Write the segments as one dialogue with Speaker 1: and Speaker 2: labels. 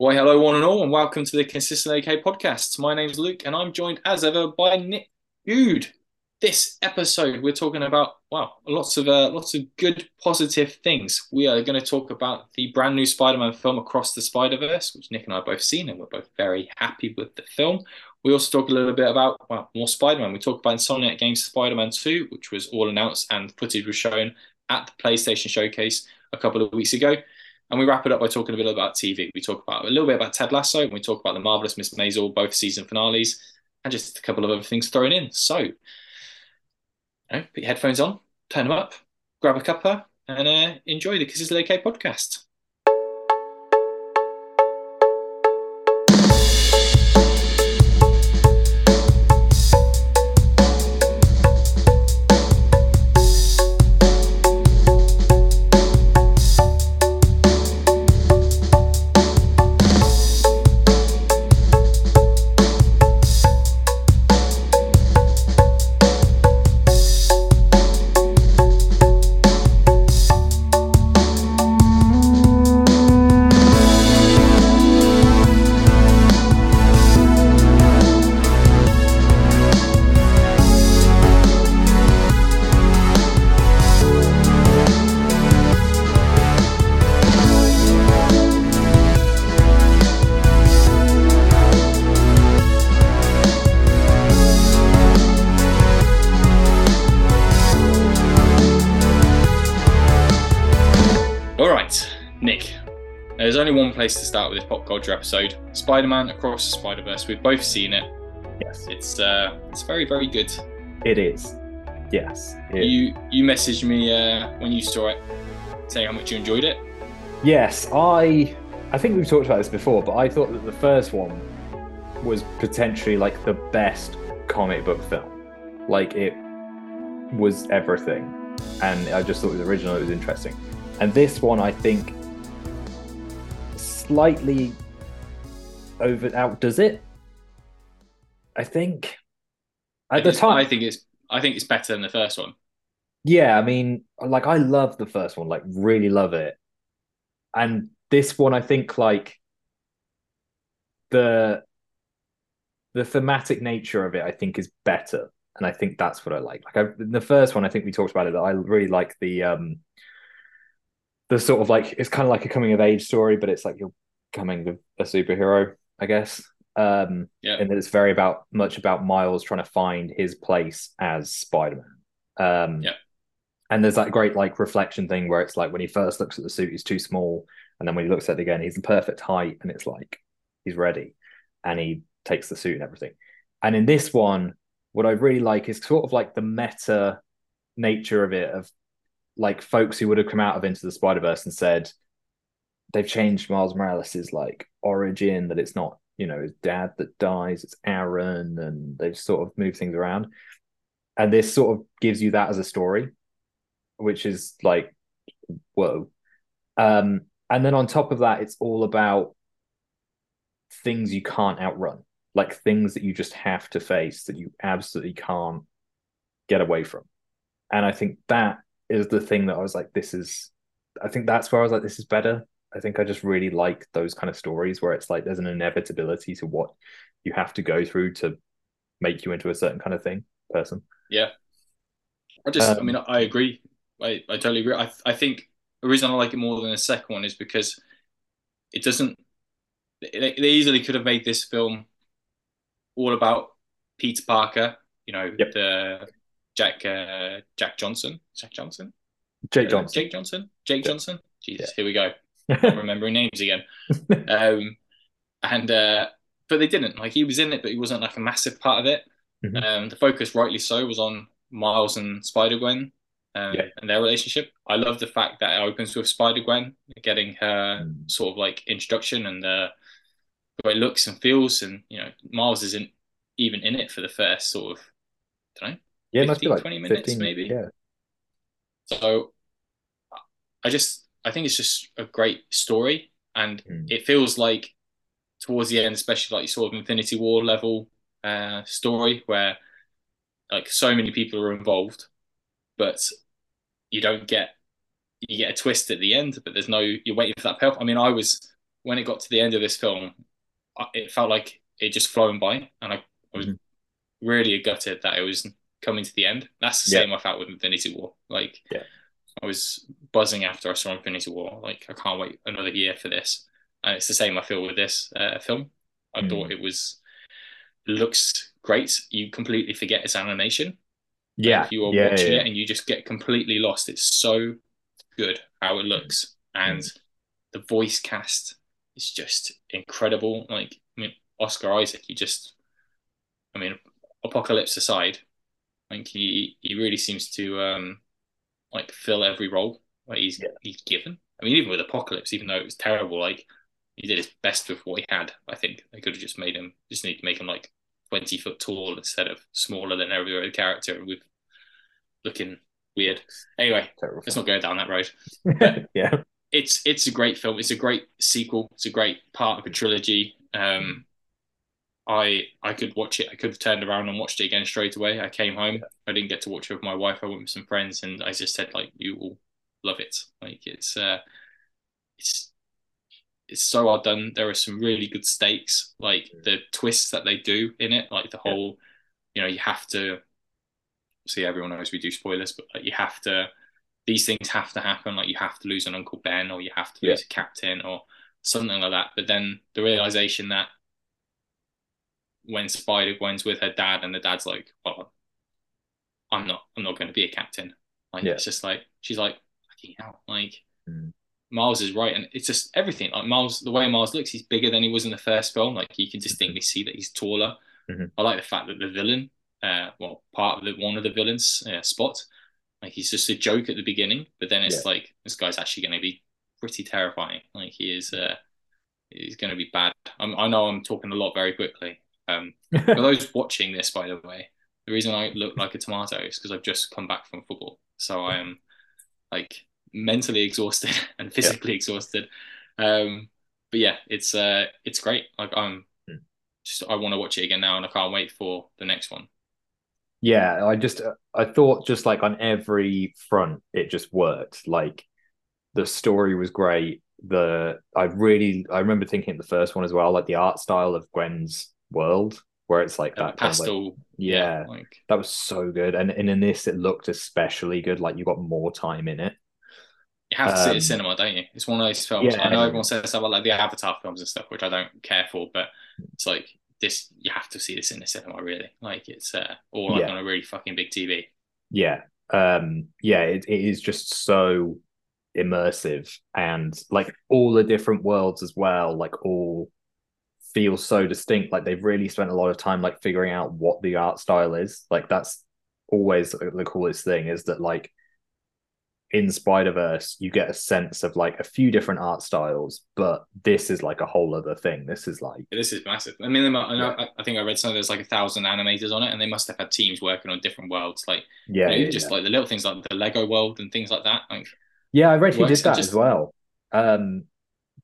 Speaker 1: Why, hello, one and all, and welcome to the Consistent OK podcast. My name's Luke, and I'm joined as ever by Nick Goode. This episode, we're talking about wow, lots of uh, lots of good, positive things. We are going to talk about the brand new Spider-Man film Across the Spider-Verse, which Nick and I have both seen, and we're both very happy with the film. We also talk a little bit about well, more Spider-Man. We talk about Insomniac Games Spider-Man 2, which was all announced and footage was shown at the PlayStation Showcase a couple of weeks ago. And we wrap it up by talking a bit about TV. We talk about a little bit about Ted Lasso, and we talk about the marvelous Miss Maisel, both season finales, and just a couple of other things thrown in. So, you know, put your headphones on, turn them up, grab a cuppa, and uh, enjoy the Consistently OK podcast. There's only one place to start with this pop culture episode: Spider-Man Across the Spider-Verse. We've both seen it.
Speaker 2: Yes,
Speaker 1: It's uh, it's very, very good.
Speaker 2: it is. Yes. it-
Speaker 1: You you messaged me uh, when you saw it, saying how much you enjoyed it.
Speaker 2: Yes, I I think we've talked about this before, but I thought that the first one was potentially like the best comic book film. Like it was everything. And I just thought it was original, it was interesting. And this one I think slightly over outdoes it. I think
Speaker 1: I
Speaker 2: at the
Speaker 1: think-
Speaker 2: time
Speaker 1: I think it's I think it's better than the first one.
Speaker 2: Yeah, I mean, like I love the first one, like really love it. And this one, I think like the the thematic nature of it, I think, is better. And I think that's what I like. Like I, in the first one, I think we talked about it that I really like the um the sort of like it's kind of like a coming of age story, but it's like you're coming a, a superhero, I guess. Um
Speaker 1: Yeah.
Speaker 2: and that it's very about much about Miles trying to find his place as Spider-Man. Um,
Speaker 1: Yeah.
Speaker 2: And there's that great like reflection thing where it's like when he first looks at the suit, he's too small, and then when he looks at it again, he's the perfect height, and it's like he's ready, and he takes the suit and everything. And in this one, what I really like is sort of like the meta nature of it, of like folks who would have come out of Into the Spider Verse and said they've changed Miles Morales' like origin, that it's not you know his dad that dies, it's Aaron, and they've sort of moved things around. And this sort of gives you that as a story, which is like, whoa. Um, and then on top of that, it's all about things you can't outrun, like things that you just have to face that you absolutely can't get away from. And I think that is the thing that I was like, this is, I think that's where I was like, this is better. I think I just really like those kind of stories where it's like there's an inevitability to what you have to go through to make you into a certain kind of thing person.
Speaker 1: Yeah. I just, I
Speaker 2: Um,
Speaker 1: mean, I agree. I, I totally agree. I, I think the reason I like it more than the second one is because it doesn't, they, they easily could have made this film all about Peter Parker, you know,
Speaker 2: Yep.
Speaker 1: the Jack, uh, Jack Johnson, Jack Johnson,
Speaker 2: Jake
Speaker 1: Uh,
Speaker 2: Johnson.
Speaker 1: Jake Johnson, Jake
Speaker 2: Yeah.
Speaker 1: Johnson. Jesus, here we go. remembering names again. Um, and uh, but they didn't. Like he was in it, but he wasn't like a massive part of it.
Speaker 2: Mhm.
Speaker 1: Um, the focus, rightly so, was on Miles and Spider Gwen um,
Speaker 2: Yeah.
Speaker 1: and their relationship. I love the fact that it opens with Spider Gwen getting her
Speaker 2: Mm.
Speaker 1: sort of like introduction and uh, the way it looks and feels, and you know Miles isn't even in it for the first sort of I don't know
Speaker 2: yeah, it must be
Speaker 1: 15,
Speaker 2: like
Speaker 1: 20 minutes, maybe?
Speaker 2: Yeah,
Speaker 1: So I just I think it's just a great story, and
Speaker 2: Mm.
Speaker 1: it feels like towards the end, especially like you sort of Infinity War level uh, story where like so many people are involved, but you don't get you get a twist at the end, but there's no you're waiting for that payoff. I mean, I was when it got to the end of this film, it felt like it just flown by, and I, I was mm-hmm. really gutted that it was coming to the end. That's the yeah. same I felt with Infinity War. Like,
Speaker 2: yeah.
Speaker 1: I was buzzing after I saw Infinity War. Like, I can't wait another year for this. And it's the same I feel with this uh, film. I mm. thought it was looks great. You completely forget it's animation.
Speaker 2: Yeah,
Speaker 1: like you are
Speaker 2: yeah,
Speaker 1: watching
Speaker 2: yeah.
Speaker 1: it and you just get completely lost. It's so good how it looks, and mm. the voice cast is just incredible. Like, I mean, Oscar Isaac, you just, I mean, apocalypse aside, I think he he really seems to um like fill every role that he's yeah. he's given. I mean, even with Apocalypse, even though it was terrible, like he did his best with what he had. I think they could have just made him just need to make him like twenty foot tall instead of smaller than every other character with looking weird. Anyway, Terrible. let's not go down that road.
Speaker 2: yeah,
Speaker 1: it's it's a great film. It's a great sequel. It's a great part of a trilogy. Um, I I could watch it. I could have turned around and watched it again straight away. I came home. I didn't get to watch it with my wife. I went with some friends, and I just said like, "You will love it." Like it's uh, it's it's so well done. There are some really good stakes, like the twists that they do in it, like the whole, you know, you have to see everyone knows we do spoilers, but like you have to these things have to happen. Like you have to lose an Uncle Ben, or you have to lose a captain, or something like that. But then the realization that when Spider Gwen's with her dad, and the dad's like, "Well, I'm not, I'm not going to be a captain." Like yeah. it's just like she's like, "Fucking hell!" Like mm. Miles is right, and it's just everything. Like Miles, the way Miles looks, he's bigger than he was in the first film. Like you can distinctly see that he's taller.
Speaker 2: Mm-hmm.
Speaker 1: I like the fact that the villain, uh, well, part of the one of the villains, uh, Spot, like he's just a joke at the beginning, but then it's yeah. like this guy's actually going to be pretty terrifying. Like he is, uh, he's going to be bad. I'm, i know I'm talking a lot very quickly, um, for those watching this, by the way, the reason I look like a tomato is because I've just come back from football, so I am like mentally exhausted and physically yeah. exhausted. Um, but yeah, it's uh, it's great. Like I'm hmm. just I want to watch it again now, and I can't wait for the next one.
Speaker 2: Yeah, I just I thought just like on every front, it just worked. Like the story was great. The I really I remember thinking the first one as well, like the art style of Gwen's world where it's like that
Speaker 1: pastel. Kind of like,
Speaker 2: yeah, yeah like... that was so good. And and in this, it looked especially good. Like you got more time in it.
Speaker 1: You have to um, see it in um, cinema, don't you? It's one of those films. Yeah, I know everyone says about like the Avatar films and stuff, which I don't care for, but it's like this. You have to see this in the cinema, really. Like it's uh, or like yeah. on a really fucking big TV.
Speaker 2: Yeah, um, yeah, it, it is just so immersive and like all the different worlds as well, like all feels so distinct. Like they've really spent a lot of time like figuring out what the art style is. Like that's always the coolest thing is that like in Spider Verse you get a sense of like a few different art styles, but this is like a whole other thing. This is like
Speaker 1: this is massive. I mean, I, know, yeah. I think I read something. There's like a thousand animators on it, and they must have had teams working on different worlds. Like
Speaker 2: yeah,
Speaker 1: you
Speaker 2: know,
Speaker 1: yeah just like the little things like the Lego world and things like that. Like
Speaker 2: yeah, I read he did that just, as well. Um,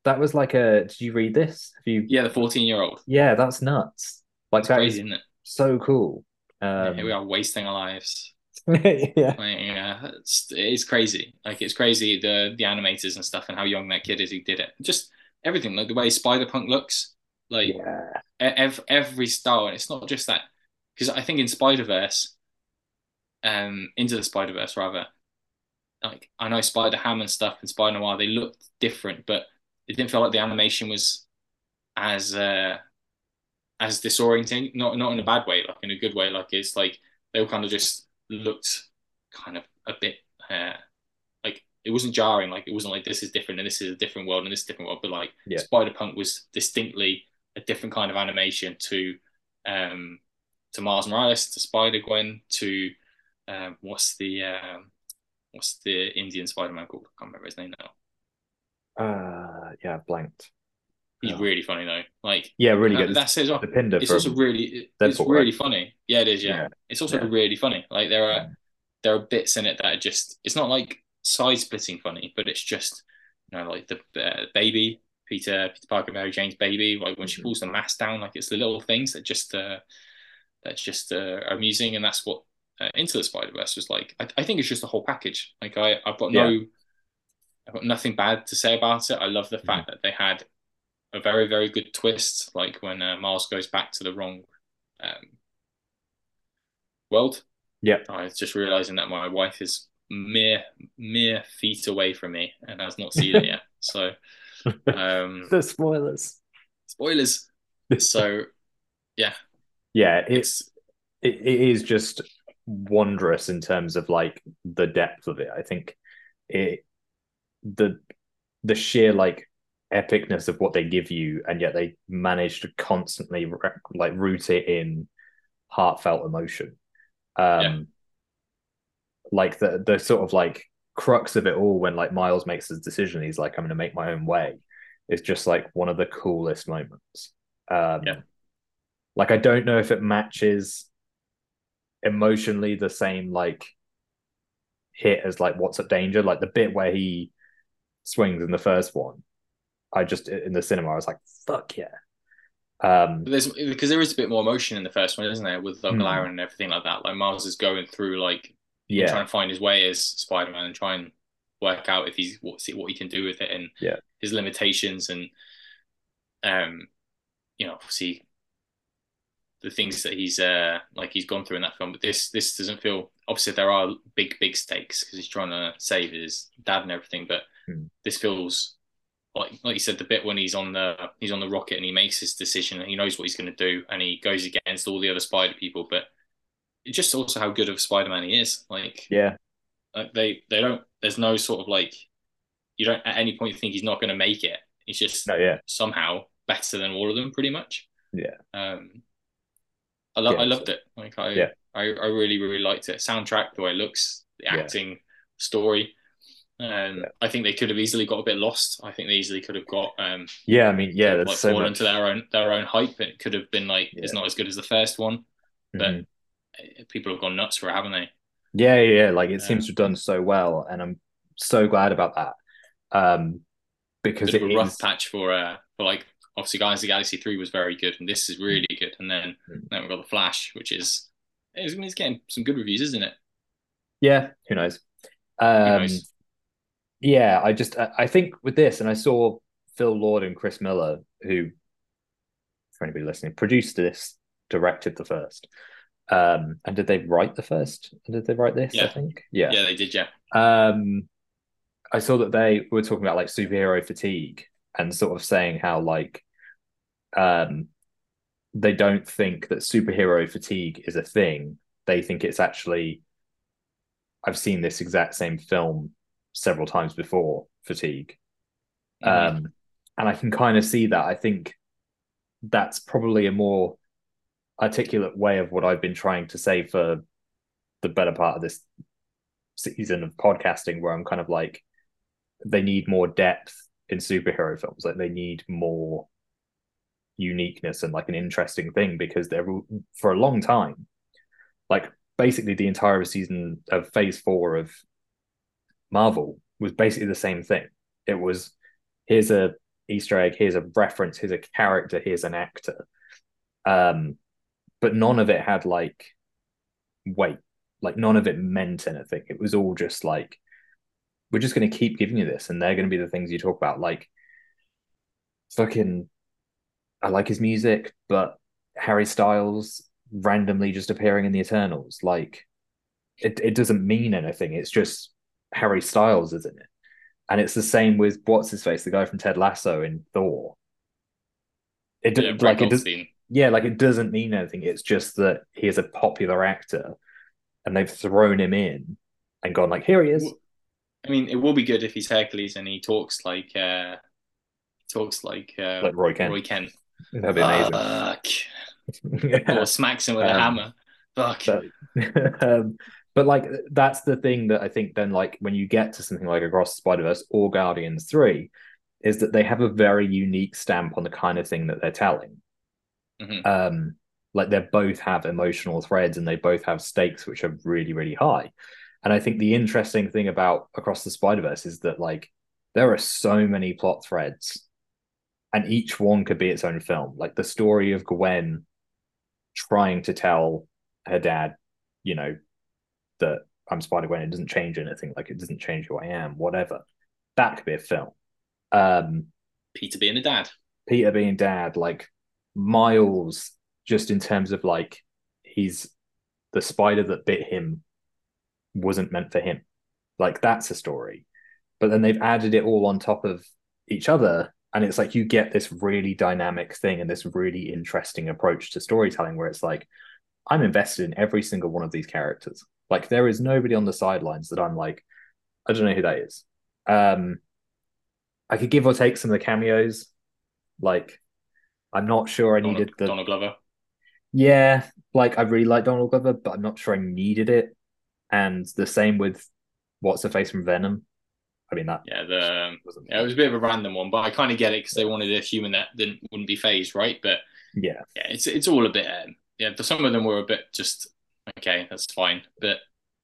Speaker 2: that was like a. Did you read this? Have you?
Speaker 1: Yeah, the fourteen-year-old.
Speaker 2: Yeah, that's nuts. Like
Speaker 1: that's crazy, is isn't it?
Speaker 2: So cool.
Speaker 1: Um, yeah, we are wasting our lives.
Speaker 2: yeah,
Speaker 1: like, yeah, it's, it's crazy. Like it's crazy the the animators and stuff and how young that kid is who did it. Just everything, like the way Spider Punk looks, like
Speaker 2: yeah.
Speaker 1: every, every style. And it's not just that because I think in Spider Verse, um, into the Spider Verse rather, like I know Spider Ham and stuff and Spider Noir, they looked different, but it didn't feel like the animation was as uh, as disorienting. Not not in a bad way, like in a good way. Like it's like they all kind of just looked kind of a bit uh, like it wasn't jarring. Like it wasn't like this is different and this is a different world and this different world. But like
Speaker 2: yeah.
Speaker 1: Spider Punk was distinctly a different kind of animation to um to Miles Morales, to Spider Gwen, to um, what's the um, what's the Indian Spider Man called? I can't remember his name now.
Speaker 2: Uh, yeah, blanked.
Speaker 1: He's yeah. really funny though. Like,
Speaker 2: yeah, really good.
Speaker 1: That's his. The Pinder it's also really, it's Deadpool, really right? funny. Yeah, it is. Yeah, yeah. it's also yeah. really funny. Like there are there are bits in it that are just. It's not like side splitting funny, but it's just you know like the uh, baby Peter Peter Parker Mary Jane's baby. Like when she mm-hmm. pulls the mask down, like it's the little things that just uh that's just uh, amusing, and that's what uh, Into the Spider Verse was like. I, I think it's just a whole package. Like I I've got no I've got nothing bad to say about it. I love the fact mm-hmm. that they had a very very good twist, like when uh, Miles goes back to the wrong um, world.
Speaker 2: Yeah.
Speaker 1: I was just realizing that my wife is mere mere feet away from me and has not seen it yet. So um
Speaker 2: the spoilers.
Speaker 1: spoilers. So yeah,
Speaker 2: Yeah,
Speaker 1: it's
Speaker 2: it's it, it is just wondrous in terms of like the depth of it. I think it the the sheer like epicness of what they give you, and yet they manage to constantly like root it in heartfelt emotion. Um,
Speaker 1: Yeah.
Speaker 2: like the the sort of like crux of it all when like Miles makes his decision, he's like, I'm going to make my own way. It's just like one of the coolest moments. Um,
Speaker 1: Yeah.
Speaker 2: Like I don't know if it matches emotionally the same like hit as like What's Up Danger, like the bit where he swings in the first one. I just in the cinema, I was like, "Fuck yeah!" Um,
Speaker 1: there's because there is a bit more emotion in the first one, isn't there, with
Speaker 2: Hmm.
Speaker 1: O'Laren and everything like that. Like Miles is going through like
Speaker 2: yeah,
Speaker 1: trying to find his way as Spider Man and try and work out if he's what what he can do with it and
Speaker 2: Yeah.
Speaker 1: his limitations and um you know obviously the things that he's uh like he's gone through in that film. But this this doesn't feel obviously there are big big stakes because he's trying to save his dad and everything. But
Speaker 2: Hmm.
Speaker 1: this feels like like you said the bit when he's on the he's on the rocket and he makes his decision and he knows what he's going to do and he goes against all the other spider people but it's just also how good of spider-man he is like,
Speaker 2: yeah,
Speaker 1: like they they don't there's no sort of like you don't at any point think he's not going to make it he's just
Speaker 2: no, yeah,
Speaker 1: somehow better than all of them pretty much
Speaker 2: Yeah.
Speaker 1: um i, love.
Speaker 2: Yeah,
Speaker 1: I loved it like i
Speaker 2: Yeah.
Speaker 1: I, I really really liked it soundtrack the way it looks the
Speaker 2: Yeah.
Speaker 1: acting story um,
Speaker 2: Yeah.
Speaker 1: I think they could have easily got a bit lost. I think they easily could have got um,
Speaker 2: yeah. I mean, yeah, that's
Speaker 1: like
Speaker 2: so
Speaker 1: fallen
Speaker 2: much.
Speaker 1: to their own their own hype. It could have been like it's not as good as the first one. but-
Speaker 2: Mhm.
Speaker 1: People have gone nuts for it, haven't they?
Speaker 2: Yeah, yeah, yeah. Like it seems to have done so well, and I'm so glad about that. Um, because it
Speaker 1: a rough
Speaker 2: is,
Speaker 1: patch for uh for like obviously of the Galaxy three was very good, and this is really good. And then
Speaker 2: Mm.
Speaker 1: then we've got the Flash, which is it's, it's getting some good reviews, isn't it?
Speaker 2: yeah. Who knows?
Speaker 1: Who
Speaker 2: Um,
Speaker 1: knows?
Speaker 2: Yeah. I just, I, I think with this, and I saw Phil Lord and Chris Miller, who, for anybody listening, produced this, directed the first. Um, and did they write the first? And did they write this? I
Speaker 1: Yeah.
Speaker 2: think. Yeah.
Speaker 1: Yeah, they did. Yeah,
Speaker 2: Um, I saw that they were talking about like superhero fatigue and sort of saying how like um they don't think that superhero fatigue is a thing. They think it's actually I've seen this exact same film several times before, fatigue.
Speaker 1: Mhm.
Speaker 2: Um and I can kind of see that. I think that's probably a more articulate way of what I've been trying to say for the better part of this season of podcasting where I'm kind of like they need more depth in superhero films like they need more uniqueness and like an interesting thing because they're for a long time like basically the entire season of phase 4 of Marvel was basically the same thing it was here's a easter egg here's a reference here's a character here's an actor um but none of it had like weight like none of it meant anything. It was all just like we're just going to keep giving you this, and they're going to be the things you talk about. Like fucking, I like his music, but Harry Styles randomly just appearing in the Eternals, like it it doesn't mean anything. It's just Harry Styles is in it, and it's the same with what's his face, the guy from Ted Lasso in Thor. It
Speaker 1: yeah,
Speaker 2: like it does, yeah, like it doesn't mean anything. It's just that he is a popular actor, and they've thrown him in and gone like, here he is.
Speaker 1: I mean, it will be good if he's Hercules and he talks like uh talks like uh
Speaker 2: Like Roy Kent.
Speaker 1: Roy Kent.
Speaker 2: That'd be amazing.
Speaker 1: Fuck.
Speaker 2: Yeah.
Speaker 1: Or smacks him with a
Speaker 2: Um,
Speaker 1: hammer. Fuck.
Speaker 2: but, um, but like that's the thing that I think then like when you get to something like Across the Spider Verse or Guardians Three, is that they have a very unique stamp on the kind of thing that they're telling.
Speaker 1: Mhm.
Speaker 2: Um, like they both have emotional threads and they both have stakes which are really really high. And I think the interesting thing about Across the Spider Verse is that like there are so many plot threads, and each one could be its own film. Like the story of Gwen trying to tell her dad, you know, that I'm Spider Gwen. It doesn't change anything. Like it doesn't change who I am. Whatever. That could be a film. Um,
Speaker 1: Peter being a dad.
Speaker 2: Peter being dad, like Miles, just in terms of like he's the spider that bit him wasn't meant for him. Like that's a story. But then they've added it all on top of each other. And it's like you get this really dynamic thing and this really interesting approach to storytelling where it's like, I'm invested in every single one of these characters. Like there is nobody on the sidelines that I'm like, I don't know who that is. Um I could give or take some of the cameos. Like I'm not sure I
Speaker 1: Donald,
Speaker 2: needed the
Speaker 1: Donald Glover.
Speaker 2: yeah, like I really like Donald Glover, but I'm not sure I needed it. And the same with what's the face from Venom. I mean that
Speaker 1: Yeah, the yeah, it was a bit of a random one, but I kind of get it because they wanted a human that didn't wouldn't be phased, right? But
Speaker 2: yeah,
Speaker 1: yeah, it's it's all a bit um, yeah. Some of them were a bit just okay, that's fine, but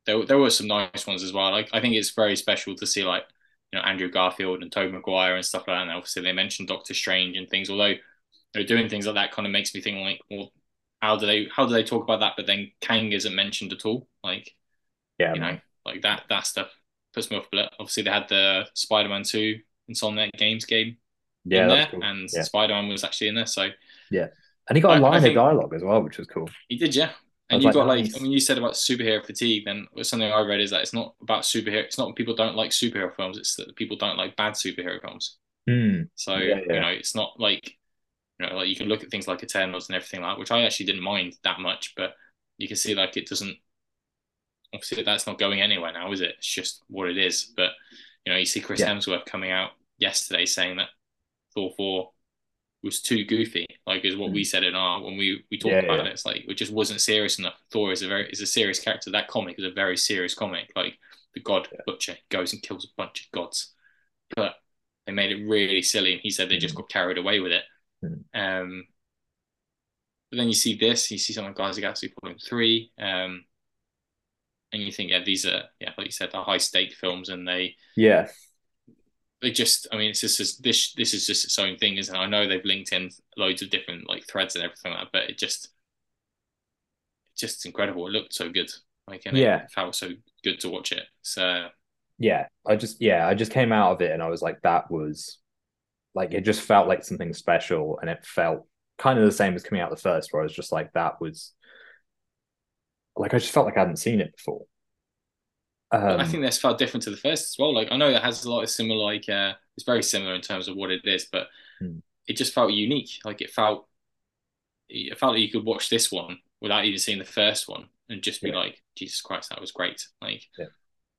Speaker 1: there there were some nice ones as well. Like I think it's very special to see like you know Andrew Garfield and Tobey Maguire and stuff like that. And obviously they mentioned Doctor Strange and things. Although they're doing things like that, kind of makes me think like, well, how do they how do they talk about that? But then Kang isn't mentioned at all. Like
Speaker 2: yeah,
Speaker 1: you know, like that that stuff puts me off a bit. Obviously they had the Spider Man Two Insomniac Games game
Speaker 2: yeah,
Speaker 1: in there,
Speaker 2: cool.
Speaker 1: and
Speaker 2: Yeah.
Speaker 1: Spider Man was actually in there. So yeah,
Speaker 2: And he got a
Speaker 1: I- I
Speaker 2: line
Speaker 1: think-
Speaker 2: of dialogue as well, which was cool.
Speaker 1: he did, yeah.
Speaker 2: I
Speaker 1: And
Speaker 2: was
Speaker 1: you
Speaker 2: like,
Speaker 1: got like,
Speaker 2: nice.
Speaker 1: I mean, you said about superhero fatigue. Then something I read is that it's not about superhero. It's not people don't like superhero films. It's that people don't like bad superhero films.
Speaker 2: Hmm.
Speaker 1: So
Speaker 2: Yeah, yeah.
Speaker 1: you know, it's not like you know, like you can look at things like Eternals and everything like that, which I actually didn't mind that much, but you can see like it doesn't. Obviously, that's not going anywhere now, is it? It's just what it is. But you know, you see Chris
Speaker 2: Yeah.
Speaker 1: Hemsworth coming out yesterday saying that Thor four was too goofy, like is what we said in our when we we talked.
Speaker 2: Yeah,
Speaker 1: about
Speaker 2: yeah.
Speaker 1: it. It's like it just wasn't serious enough. Thor is a very is a serious character. That comic is a very serious comic. Like the God
Speaker 2: Yeah.
Speaker 1: Butcher goes and kills a bunch of gods, but they made it really silly, and he said they just got carried away with it.
Speaker 2: Mm.
Speaker 1: Um, but then you see this, you see something Guys of the Galaxy Volume Three, um, and you think, yeah, these are yeah, like you said, the high stake films, and they
Speaker 2: Yeah,
Speaker 1: they just I mean it's just this this is just its own thing, isn't it? I know they've linked in loads of different like threads and everything like that, but it just it's just incredible. It looked so good. Like and
Speaker 2: Yeah.
Speaker 1: it felt so good to watch it. So
Speaker 2: yeah. I just yeah, I just came out of it and I was like, that was like it just felt like something special, and it felt kind of the same as coming out the first, where I was just like, that was like I just felt like I hadn't seen it before. Um,
Speaker 1: I think this felt different to the first as well. Like I know it has a lot of similar like uh it's very similar in terms of what it is, but
Speaker 2: Hmm.
Speaker 1: it just felt unique. Like it felt it felt like you could watch this one without even seeing the first one and just be
Speaker 2: Yeah.
Speaker 1: like, Jesus Christ, that was great. Like
Speaker 2: Yeah.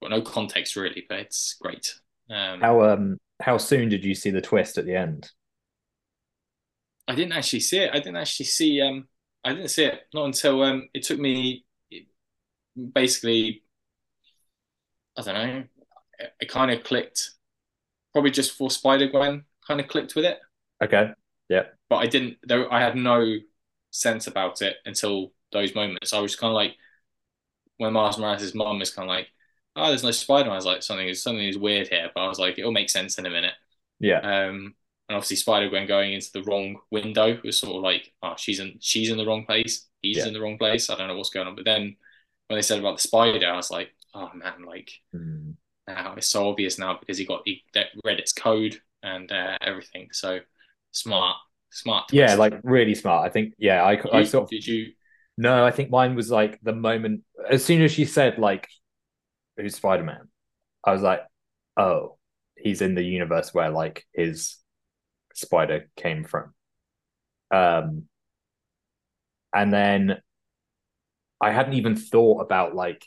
Speaker 1: well, no context really, but it's great. Um
Speaker 2: how um how soon did you see the twist at the end?
Speaker 1: I didn't actually see it. I didn't actually see. Um, I didn't see it not until um, it took me basically. I don't know. It, it kind of clicked, probably just for Spider Gwen kind of clicked with it,
Speaker 2: Okay, Yeah.
Speaker 1: but I didn't. There, I had no sense about it until those moments. I was kind of like, when Miles Morales' mom is kind of like, "Oh, there's no Spider Man." I was like, "Something is something is weird here," but I was like, "It'll make sense in a minute."
Speaker 2: yeah,
Speaker 1: Um, and obviously Spider Gwen going into the wrong window was sort of like, oh, she's in she's in the wrong place. He's
Speaker 2: Yeah.
Speaker 1: in the wrong place. I don't know what's going on. But then when they said about the spider, I was like, oh man, like
Speaker 2: Hmm.
Speaker 1: now it's so obvious now because he got he read its code and uh, everything. So smart, smart.
Speaker 2: yeah, like really smart. I think yeah, I
Speaker 1: Did
Speaker 2: I sort of
Speaker 1: did you?
Speaker 2: No, I think mine was like the moment as soon as she said like who's Spider Man, I was like, oh, he's in the universe where like his spider came from. Um and then I hadn't even thought about like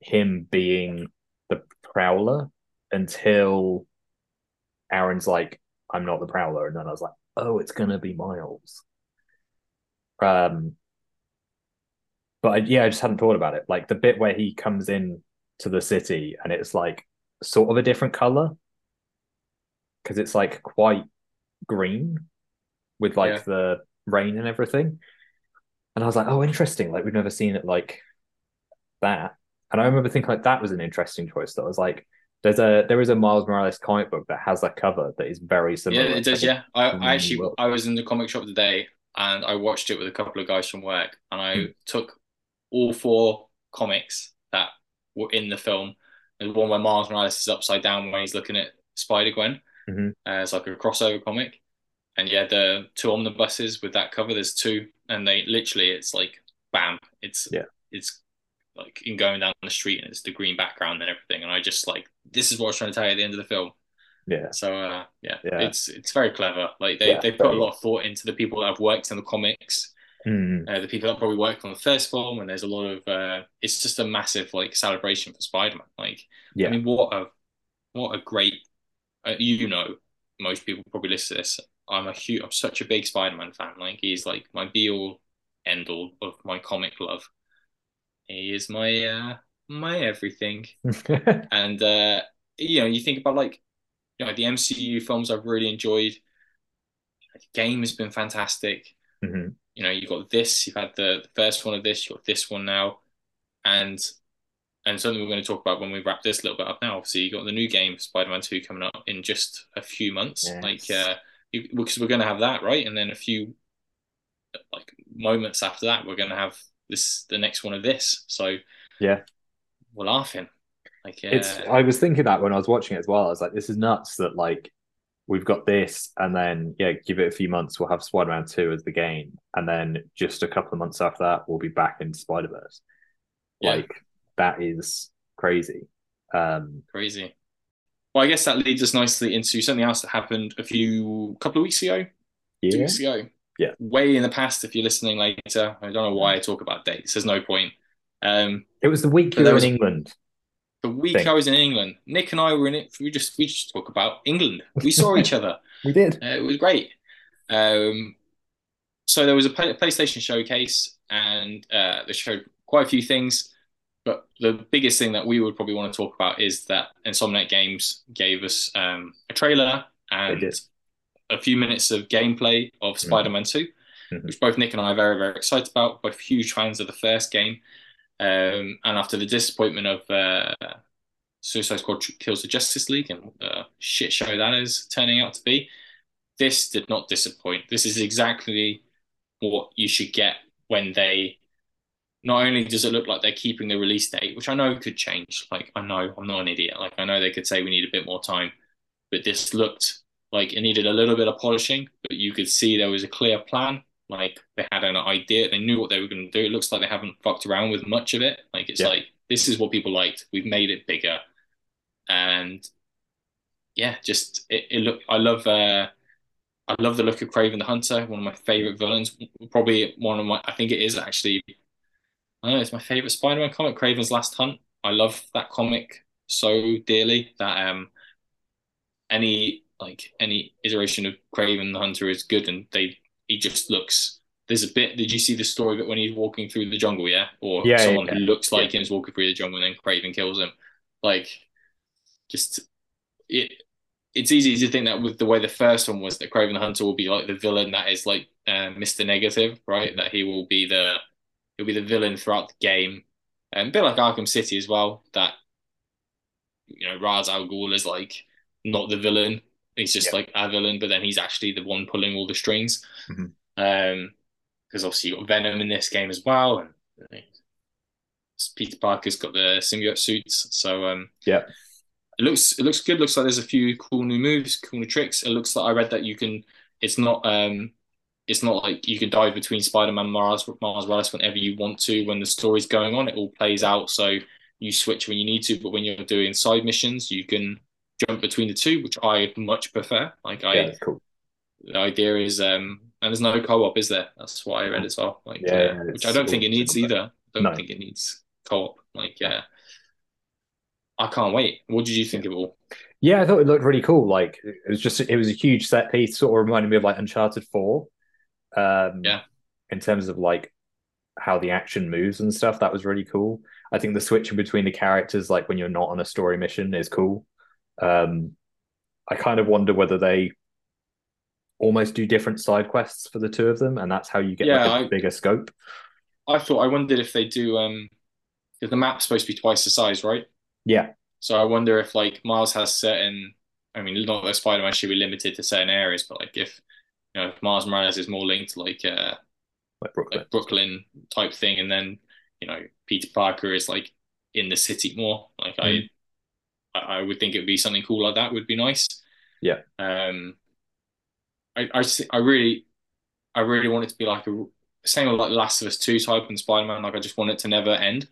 Speaker 2: him being the prowler until Aaron's like, I'm not the prowler, and then I was like, oh, it's gonna be Miles. Um but I, yeah, I just hadn't thought about it. Like the bit where he comes in to the city and it's like sort of a different color because it's like quite green with like
Speaker 1: Yeah.
Speaker 2: the rain and everything. And I was like, oh, interesting. Like we've never seen it like that. And I remember thinking like that was an interesting choice. That I was like, there's a there is a Miles Morales comic book that has a cover that is very similar.
Speaker 1: Yeah, it does. Yeah, I, I actually. I was in the comic shop today and I watched it with a couple of guys from work, and I
Speaker 2: Hmm.
Speaker 1: took all four comics that were in the film. There's one where Miles Morales is upside down when he's looking at Spider Gwen.
Speaker 2: Mhm.
Speaker 1: Uh, it's like a crossover comic, and yeah, the two omnibuses with that cover. There's two, and they literally it's like bam, it's
Speaker 2: Yeah.
Speaker 1: it's like in going down the street and it's the green background and everything, and I just like this is what I was trying to tell you at the end of the film.
Speaker 2: Yeah.
Speaker 1: So uh, yeah,
Speaker 2: Yeah.
Speaker 1: it's it's very clever. Like they
Speaker 2: Yeah,
Speaker 1: they put a lot of thought into the people that have worked in the comics,
Speaker 2: Mm.
Speaker 1: uh, the people that probably worked on the first film, and there's a lot of uh, it's just a massive like celebration for Spider-Man. Like
Speaker 2: Yeah.
Speaker 1: I mean, what a what a great uh, you know most people probably listen to this. I'm a huge, I'm such a big Spider-Man fan. Like he's like my be all end all of my comic love. He is my uh my everything. And uh you know, you think about like you know the MCU films I've really enjoyed. The game has been fantastic.
Speaker 2: Mhm.
Speaker 1: You know, you've got this, you've had the, the first one of this, you've got this one now, and and something we're going to talk about when we wrap this a little bit up now. Obviously, you got the new game, Spider-Man Two, coming up in just a few months.
Speaker 2: Yes.
Speaker 1: Like, uh, because we're going to have that right, and then a few like moments after that, we're going to have this the next one of this. So
Speaker 2: Yeah.
Speaker 1: we're laughing. Like, uh,
Speaker 2: It's I was thinking that when I was watching it as well. I was like, this is nuts that like we've got this and then yeah, give it a few months, we'll have Spider-Man 2 as the game. And then just a couple of months after that, we'll be back in Spider-Verse.
Speaker 1: Yeah.
Speaker 2: Like that is crazy. Um
Speaker 1: crazy. Well, I guess that leads us nicely into something else that happened a few couple of weeks ago. two
Speaker 2: yeah.
Speaker 1: weeks ago.
Speaker 2: Yeah.
Speaker 1: Way in the past, if you're listening later. I don't know why I talk about dates. There's no point. Um,
Speaker 2: It was the week you were
Speaker 1: was-
Speaker 2: in England.
Speaker 1: the week
Speaker 2: Thing.
Speaker 1: I was in England, Nick and I were in it. We just we just talk about England. We saw each other.
Speaker 2: We did.
Speaker 1: Uh, it was great. Um, so there was a PlayStation showcase, and uh, they showed quite a few things. But the biggest thing that we would probably want to talk about is that Insomniac Games gave us um, a trailer and
Speaker 2: did.
Speaker 1: A few minutes of gameplay of Spider-Man 2,
Speaker 2: Mhm.
Speaker 1: which both Nick and I are very, very excited about. Both huge fans of the first game. Um, and after the disappointment of uh, Suicide Squad Kills the Justice League and uh, shit show that is turning out to be, this did not disappoint. This is exactly what you should get when they. Not only does it look like they're keeping the release date, which I know could change. Like I know I'm not an idiot. Like I know they could say we need a bit more time, but this looked like it needed a little bit of polishing. But you could see there was a clear plan. Like they had an idea. They knew what they were going to do. It looks like they haven't fucked around with much of it. Like it's
Speaker 2: Yeah.
Speaker 1: like this is what people liked. We've made it bigger, and yeah, just it. it look. I love. uh I love the look of Kraven the Hunter. One of my favorite villains. Probably one of my. I think it is actually. I don't know. It's my favorite Spider-Man comic, Kraven's Last Hunt. I love that comic so dearly that um any like any iteration of Kraven the Hunter is good, and they he just looks. There's a bit. Did you see the story bit when he's walking through the jungle? Yeah, or
Speaker 2: Yeah,
Speaker 1: someone
Speaker 2: yeah,
Speaker 1: who looks like
Speaker 2: yeah.
Speaker 1: him is walking through the jungle, and then Kraven kills him. Like, just it. It's easy to think that with the way the first one was, that Kraven the Hunter will be like the villain that is like uh, Mr. Negative, right? That he will be the he'll be the villain throughout the game, and a bit like Arkham City as well. That you know, Ra's al Ghul is like not the villain; he's just
Speaker 2: Yeah.
Speaker 1: like a villain, but then he's actually the one pulling all the strings.
Speaker 2: Mhm.
Speaker 1: Um, because obviously you got Venom in this game as well, and Peter Parker's got the symbiote suits, so um,
Speaker 2: Yeah.
Speaker 1: it looks it looks good. Looks like there's a few cool new moves, cool new tricks. It looks like I read that you can. It's not um, it's not like you can dive between Spider-Man, Mars, Mars Morales whenever you want to. When the story's going on, it all plays out. So you switch when you need to, but when you're doing side missions, you can jump between the two, which I much prefer. Like I,
Speaker 2: Yeah, cool.
Speaker 1: the idea is um, and there's no co-op, is there? That's what I read as well. Like,
Speaker 2: Yeah,
Speaker 1: uh, which I don't think it needs either. I don't
Speaker 2: No.
Speaker 1: think it needs co-op. Like, yeah. I can't wait. What did you think of it all?
Speaker 2: Yeah, I thought it looked really cool. Like it was just it was a huge set piece, sort of reminded me of like Uncharted 4. Um
Speaker 1: Yeah.
Speaker 2: in terms of like how the action moves and stuff. That was really cool. I think the switching between the characters, like when you're not on a story mission, is cool. Um I kind of wonder whether they almost do different side quests for the two of them, and that's how you get
Speaker 1: Yeah,
Speaker 2: like a
Speaker 1: I-
Speaker 2: bigger scope.
Speaker 1: I thought I wondered if they do um, because the map's supposed to be twice the size, right?
Speaker 2: Yeah,
Speaker 1: So I wonder if like Miles has certain. I mean, not that Spider-Man should be limited to certain areas, but like if you know if Miles Morales is more linked to like uh
Speaker 2: like Brooklyn.
Speaker 1: like Brooklyn type thing, and then you know Peter Parker is like in the city more. Like I, I, I would think it would be something cool like that. Would be nice.
Speaker 2: Yeah.
Speaker 1: Um, I, I, I really, I really want it to be like a same like Last of Us Two type and Spider Man. Like I just want it to never end.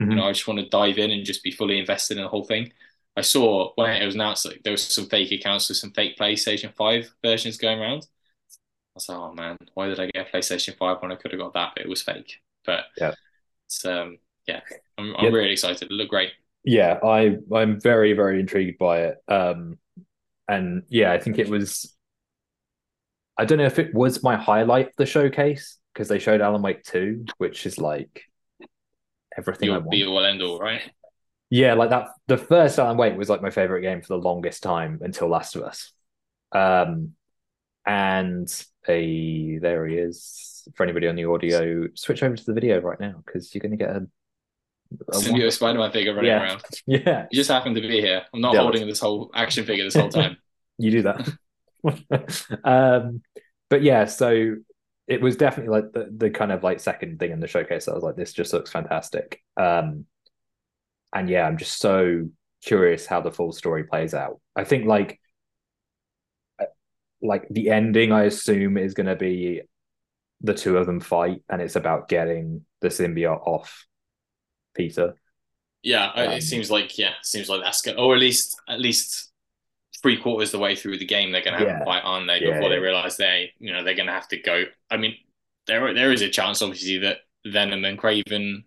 Speaker 1: Mm-hmm. You know, I just want to dive in and just be fully invested in the whole thing. I saw when it was announced like there was some fake accounts with some fake PlayStation Five versions going around. I was like, oh man, why did I get a PlayStation Five when I could have got that? But it was fake. But
Speaker 2: yeah,
Speaker 1: it's um yeah, I'm, I'm yeah. really excited. It looked great.
Speaker 2: Yeah, I I'm very very intrigued by it. Um, and yeah, I think it was. I don't know if it was my highlight the showcase because they showed Alan Wake two, which is like everything
Speaker 1: Your be all end all, right?
Speaker 2: Yeah, like that. The first Alan Wake was like my favorite game for the longest time until Last of Us. Um, and a there he is. For anybody on the audio, switch over to the video right now because you're going to get a
Speaker 1: Symbiote Spider-Man figure running
Speaker 2: yeah.
Speaker 1: around.
Speaker 2: Yeah,
Speaker 1: you just happen to be here. I'm not yeah. holding this whole action figure this whole time.
Speaker 2: you do that. um, but yeah, so it was definitely like the, the kind of like second thing in the showcase. I was like, this just looks fantastic. Um, and yeah, I'm just so curious how the full story plays out. I think like uh, like the ending, I assume is going to be the two of them fight, and it's about getting the symbiote off Peter.
Speaker 1: Yeah, um, it seems like yeah, it seems like that's good, or at least at least three quarters the way through the game, they're going to have yeah. a fight, aren't they? Before yeah, they realize they, you know, they're going to have to go. I mean, there there is a chance, obviously, that Venom and Kraven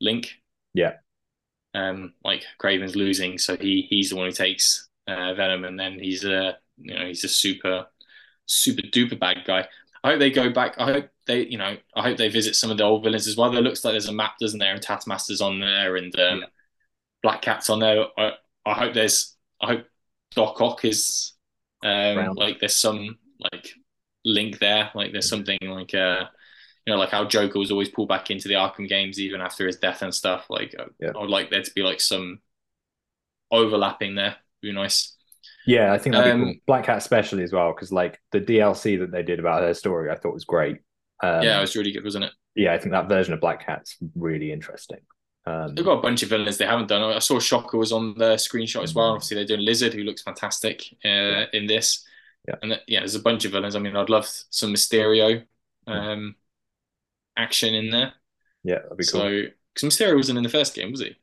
Speaker 1: link.
Speaker 2: Yeah.
Speaker 1: Um, like Kraven's losing, so he he's the one who takes uh, Venom, and then he's a you know he's a super super duper bad guy. I hope they go back. I hope they you know I hope they visit some of the old villains as well. There looks like there's a map, doesn't there? And Taskmaster's on there, and um, yeah. Black Cat's on there. I, I hope there's I hope Doc Ock is um, like there's some like link there. Like there's something like uh you know like how Joker was always pulled back into the Arkham games even after his death and stuff. Like uh, yeah. I would like there to be like some overlapping there. Would be nice.
Speaker 2: Yeah, I think um, cool. Black Cat especially as well because like the DLC that they did about her story, I thought was great.
Speaker 1: Um, yeah, it was really good, wasn't it?
Speaker 2: Yeah, I think that version of Black Cat's really interesting. Um,
Speaker 1: They've got a bunch of villains they haven't done. I saw Shocker was on the screenshot as well. Mm-hmm. Obviously, they're doing Lizard, who looks fantastic uh, yeah. in this.
Speaker 2: Yeah.
Speaker 1: And yeah, there's a bunch of villains. I mean, I'd love some Mysterio um, action in there.
Speaker 2: Yeah, that'd be cool.
Speaker 1: So, because Mysterio wasn't in the first game, was he?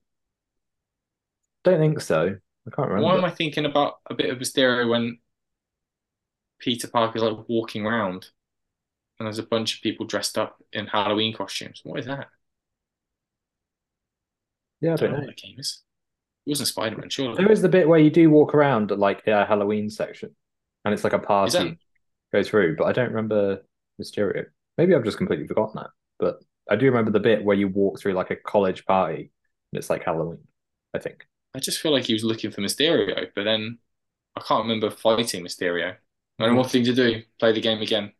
Speaker 2: Don't think so. I can't remember.
Speaker 1: Why am I thinking about a bit of Mysterio when Peter Parker's like walking around and there's a bunch of people dressed up in Halloween costumes? What is that?
Speaker 2: Yeah, I don't, I don't know.
Speaker 1: know. what that game is. It wasn't Spider Man, surely.
Speaker 2: There is the bit where you do walk around like a Halloween section, and it's like a party that... go through. But I don't remember Mysterio. Maybe I've just completely forgotten that. But I do remember the bit where you walk through like a college party, and it's like Halloween. I think.
Speaker 1: I just feel like he was looking for Mysterio, but then I can't remember fighting Mysterio. Only one mm. thing to do: play the game again.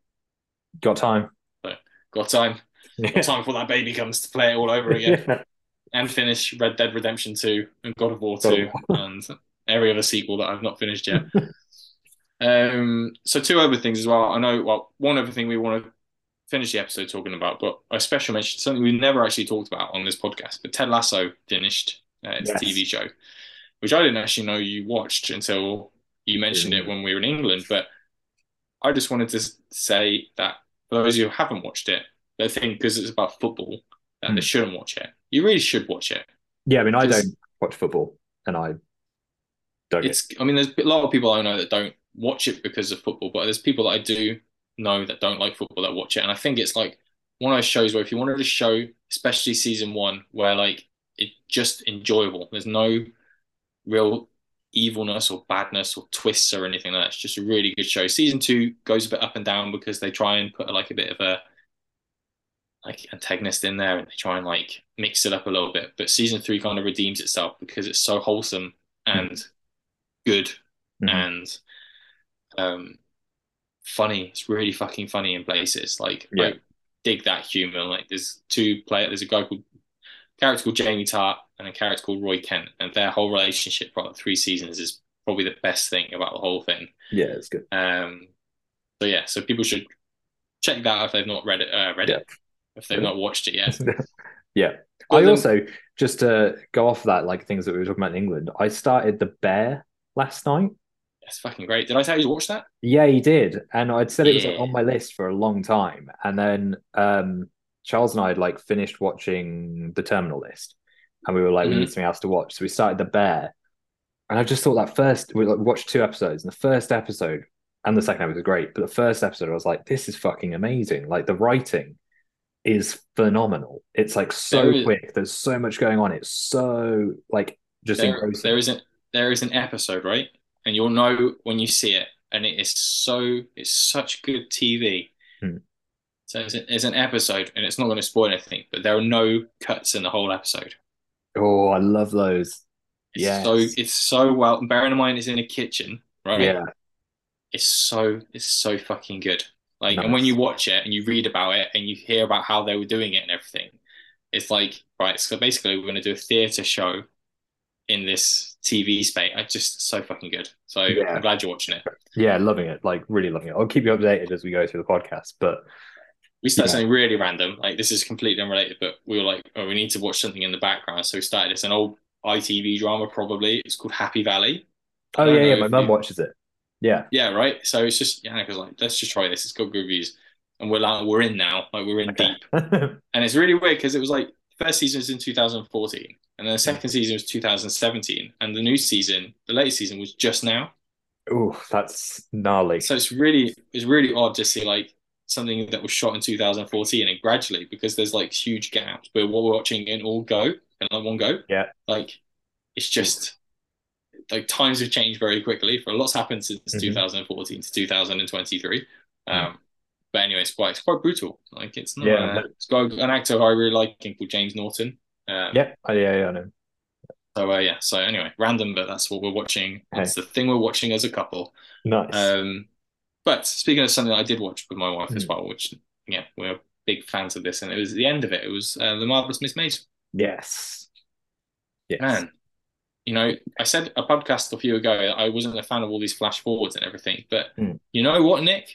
Speaker 2: Got time.
Speaker 1: But got time. Yeah. Got time before that baby comes to play it all over again. yeah and finish Red Dead Redemption 2 and God of War 2 and every other sequel that I've not finished yet. um, so two other things as well. I know, well, one other thing we want to finish the episode talking about, but I special mention something we've never actually talked about on this podcast. But Ted Lasso finished uh, its yes. TV show, which I didn't actually know you watched until you mentioned it when we were in England. But I just wanted to say that for those who haven't watched it, they think because it's about football that mm. they shouldn't watch it. You really should watch it.
Speaker 2: Yeah, I mean, I don't watch football, and I don't.
Speaker 1: It's. I mean, there's a lot of people I know that don't watch it because of football, but there's people that I do know that don't like football that watch it, and I think it's like one of those shows where if you wanted a show, especially season one, where like it's just enjoyable. There's no real evilness or badness or twists or anything like that. It's just a really good show. Season two goes a bit up and down because they try and put like a bit of a like antagonist in there and they try and like mix it up a little bit. But season three kind of redeems itself because it's so wholesome and mm. good mm-hmm. and um funny. It's really fucking funny in places. Like yeah. I dig that humor. Like there's two players. There's a guy called character called Jamie Tartt and a character called Roy Kent, and their whole relationship for like three seasons is probably the best thing about the whole thing.
Speaker 2: Yeah, it's good.
Speaker 1: Um, so yeah, so people should check that out if they've not read it. Uh, read yeah. it if they've not watched it yet.
Speaker 2: yeah. But I then, also just to go off that, like things that we were talking about in England. I started the Bear last night.
Speaker 1: That's fucking great. Did I tell you to watch that?
Speaker 2: Yeah, he did, and I'd said it was like, on my list for a long time, and then um, Charles and I had like finished watching The Terminal List, and we were like, we
Speaker 1: Mhm.
Speaker 2: need something else to watch, so we started The Bear, and I just thought that first we like, watched two episodes, and the first episode and the second episode was great, but the first episode I was like, this is fucking amazing. Like the writing is phenomenal. It's like so
Speaker 1: There is-
Speaker 2: quick. There's so much going on. It's so like just
Speaker 1: There,
Speaker 2: engrossing.
Speaker 1: there isn't there is an episode, right? And you'll know when you see it. And it is so it's such good TV. So it's, a, it's an episode, and it's not going to spoil anything, but there are no cuts in the whole episode.
Speaker 2: Oh, I love those. Yeah.
Speaker 1: So it's so well. Bearing in mind, it's in a kitchen, right?
Speaker 2: Yeah.
Speaker 1: It's so it's so fucking good. Like, and when you watch it and you read about it and you hear about how they were doing it and everything, it's like right. So basically, we're going to do a theater show in this TV space. It's just so fucking good. So
Speaker 2: Yeah.
Speaker 1: I'm glad you're watching it.
Speaker 2: Yeah, loving it. Like really loving it. I'll keep you updated as we go through the podcast. But
Speaker 1: We started
Speaker 2: Yeah.
Speaker 1: something really random. Like this is completely unrelated, but we were like, oh, we need to watch something in the background. So we started. It's an old ITV drama, probably. It's called Happy Valley.
Speaker 2: oh yeah, yeah, my mum
Speaker 1: you-
Speaker 2: watches it. Yeah.
Speaker 1: Yeah, right. So it's just yeah, because like let's just try this. It's got good reviews, and we're like we're in now. Like we're in
Speaker 2: Okay.
Speaker 1: deep, and it's really weird because it was like first season was in 2014, and then the second season was 2017, and the new season, the latest season, was just now.
Speaker 2: Oh, that's gnarly.
Speaker 1: So it's really it's really odd to see like something that was shot in 2014 and gradually because there's like huge gaps, but what we're watching in all go in like one go.
Speaker 2: Yeah.
Speaker 1: Like it's just like times have changed very quickly. For a lots happened since
Speaker 2: Mhm.
Speaker 1: 2014 to 2023.
Speaker 2: Mm.
Speaker 1: Um, but anyway, it's quite it's quite brutal. Like it's not.
Speaker 2: Yeah.
Speaker 1: Uh, it's got an actor I really like called James Norton. Um,
Speaker 2: Yeah. Oh, yeah, yeah, I know.
Speaker 1: So uh, yeah. So anyway, random, but that's what we're watching.
Speaker 2: Hey.
Speaker 1: It's the thing we're watching as a couple.
Speaker 2: Nice.
Speaker 1: Um, but speaking of something I did watch with my wife as
Speaker 2: Hmm.
Speaker 1: well, which yeah, we're big fans of this, and it was the end of it. It was uh, the marvelous Miss Maisel.
Speaker 2: yes. Yes.
Speaker 1: Man, you know, I said a podcast a few ago I wasn't a fan of all these flash forwards and everything, but
Speaker 2: Hmm.
Speaker 1: you know what, Nick?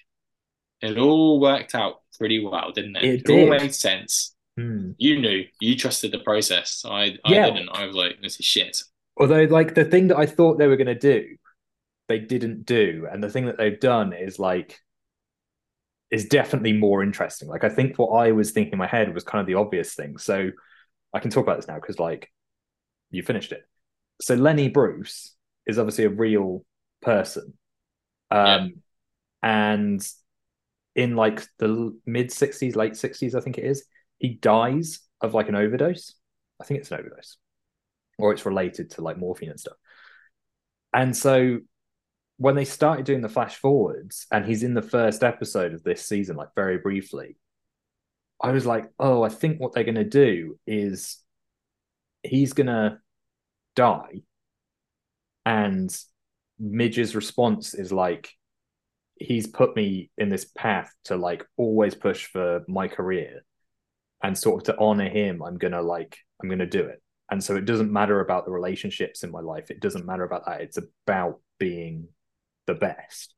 Speaker 1: It all worked out pretty well, didn't it?
Speaker 2: It
Speaker 1: all
Speaker 2: did.
Speaker 1: made sense.
Speaker 2: Hmm.
Speaker 1: You knew, you trusted the process. I, I
Speaker 2: Yeah.
Speaker 1: didn't. I was like, this is shit.
Speaker 2: Although, like the thing that I thought they were going to do, they didn't do, and the thing that they've done is like is definitely more interesting. Like I think what I was thinking in my head was kind of the obvious thing. So I can talk about this now because like you finished it. So Lenny Bruce is obviously a real person, um,
Speaker 1: Yeah.
Speaker 2: and in like the mid sixties, late sixties, I think it is, he dies of like an overdose. I think it's an overdose or it's related to like morphine and stuff. And so when they started doing the flash forwards and he's in the first episode of this season, like very briefly, I was like, oh, I think what they're going to do is he's going to die. And Midge's response is like, he's put me in this path to like always push for my career and sort of to honor him. I'm going to like, I'm going to do it. And so it doesn't matter about the relationships in my life. It doesn't matter about that. It's about being the best.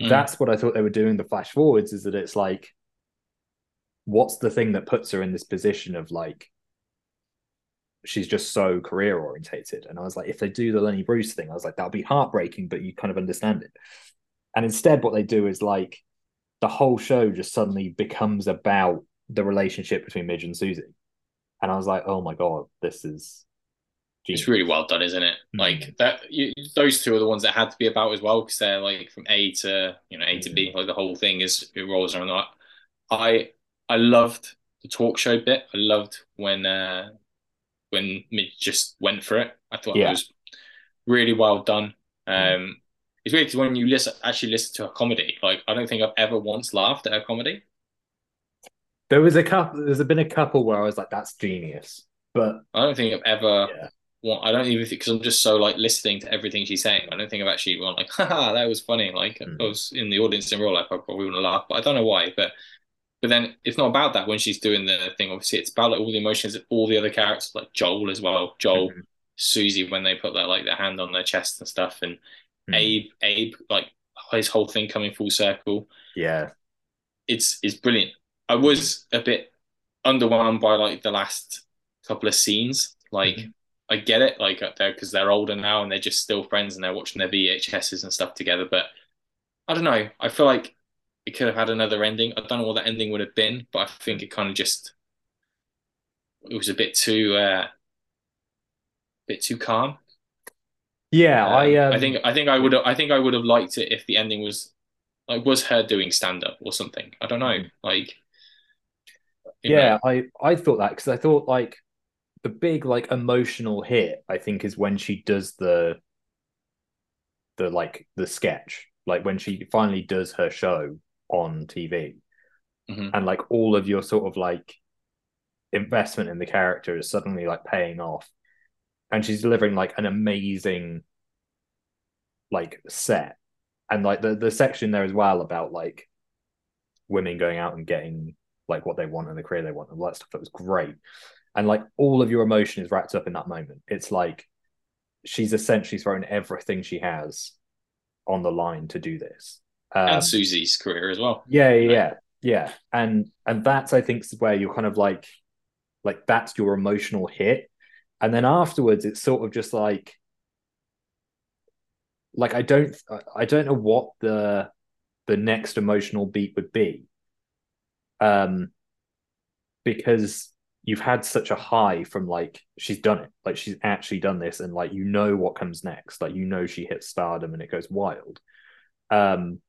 Speaker 1: Mm.
Speaker 2: That's what I thought they were doing the flash forwards is that it's like, what's the thing that puts her in this position of like, she's just so career orientated. And I was like, if they do the Lenny Bruce thing, I was like, that'll be heartbreaking, but you kind of understand it. And instead, what they do is like, the whole show just suddenly becomes about the relationship between Midge and Susie. And I was like, oh my God, this is.
Speaker 1: It's really well done, isn't it?
Speaker 2: Mm.
Speaker 1: Like that. You, those two are the ones that had to be about as well because they're like from A to you know A to B. Like the whole thing is it rolls around that. I I loved the talk show bit. I loved when uh when Midge just went for it. I thought
Speaker 2: Yeah.
Speaker 1: it was really well done.
Speaker 2: Mm.
Speaker 1: Um, it's weird because when you listen actually listen to a comedy, like I don't think I've ever once laughed at a comedy.
Speaker 2: There was a couple. There's been a couple where I was like, "That's genius," but
Speaker 1: I don't think I've ever.
Speaker 2: yeah,
Speaker 1: Well, I don't even think because I'm just so like listening to everything she's saying. I don't think I've actually gone like, haha, that was funny. Like
Speaker 2: Mm.
Speaker 1: I was in the audience in real life, I probably wouldn't laugh, but I don't know why. But but then it's not about that when she's doing the thing. Obviously, it's about like all the emotions of all the other characters, like Joel as well. Joel,
Speaker 2: Mhm.
Speaker 1: Susie, when they put that like their hand on their chest and stuff, and
Speaker 2: Mhm.
Speaker 1: Abe, Abe, like his whole thing coming full circle.
Speaker 2: yeah,
Speaker 1: It's it's brilliant. I was a bit underwhelmed by like the last couple of scenes. Like
Speaker 2: Mhm.
Speaker 1: I get it, like they're because they're older now and they're just still friends and they're watching their VHSs and stuff together. But I don't know. I feel like it could have had another ending. I don't know what that ending would have been, but I think it kind of just it was a bit too uh, bit too calm.
Speaker 2: Yeah, um, I um,
Speaker 1: I think I think I would I think I would have liked it if the ending was like was her doing stand up or something. I don't know. Mm. Like
Speaker 2: yeah, know. I I thought that because I thought like the big like emotional hit I think is when she does the the like the sketch like when she finally does her show on TV mm-hmm. and like all of your sort of like investment in the character is suddenly like paying off. And she's delivering like an amazing like set. And like the the section there as well about like women going out and getting like what they want and the career they want and all that stuff that was great and like all of your emotion is wrapped up in that moment. It's like she's essentially thrown everything she has on the line to do this.
Speaker 1: Um, and susie's career as well.
Speaker 2: Yeah yeah. yeah, yeah. and and that's i think where you're kind of like like that's your emotional hit. And then afterwards it's sort of just like like i don't i don't know what the the next emotional beat would be. Um because you've had such a high from like she's done it like she's actually done this and like you know what comes next like you know she hits stardom and it goes wild. Um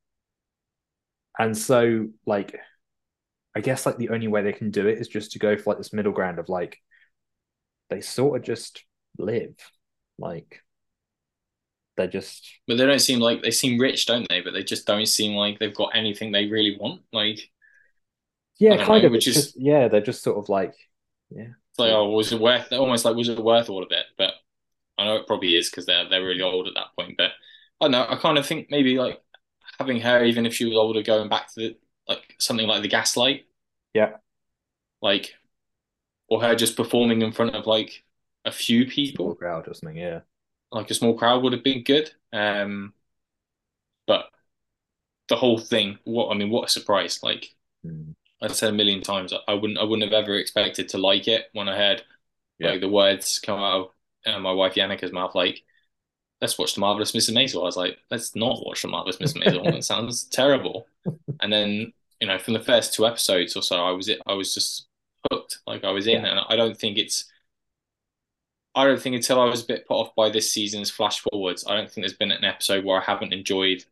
Speaker 2: and so like i guess like the only way they can do it is just to go for like this middle ground of like they sort of just live like they're just
Speaker 1: but they don't seem like they seem rich don't they? But they just don't seem like they've got anything they really want like
Speaker 2: yeah kind know, of which is just, yeah they're just sort of like yeah.
Speaker 1: It's like, oh, was it worth? Almost like, was it worth all of it? But I know it probably is because they're they're really old at that point. But I don't know. I kind of think maybe like having her, even if she was older, going back to the like something like the Gaslight.
Speaker 2: Yeah.
Speaker 1: Like, or her just performing in front of like a few people.
Speaker 2: Small crowd or something. Yeah.
Speaker 1: Like a small crowd would have been good. Um, but the whole thing, what I mean, what a surprise! Like. Mm I said a million times, I wouldn't, I wouldn't have ever expected to like it when I heard yeah. like the words come out of uh, my wife Yannika's mouth, like, "Let's watch the marvelous Mrs. Maisel." I was like, "Let's not watch the marvelous Mrs. Maisel. it sounds terrible." And then, you know, from the first two episodes or so, I was it. I was just hooked. Like I was in, yeah. and I don't think it's. I don't think until I was a bit put off by this season's flash forwards, I don't think there's been an episode where I haven't enjoyed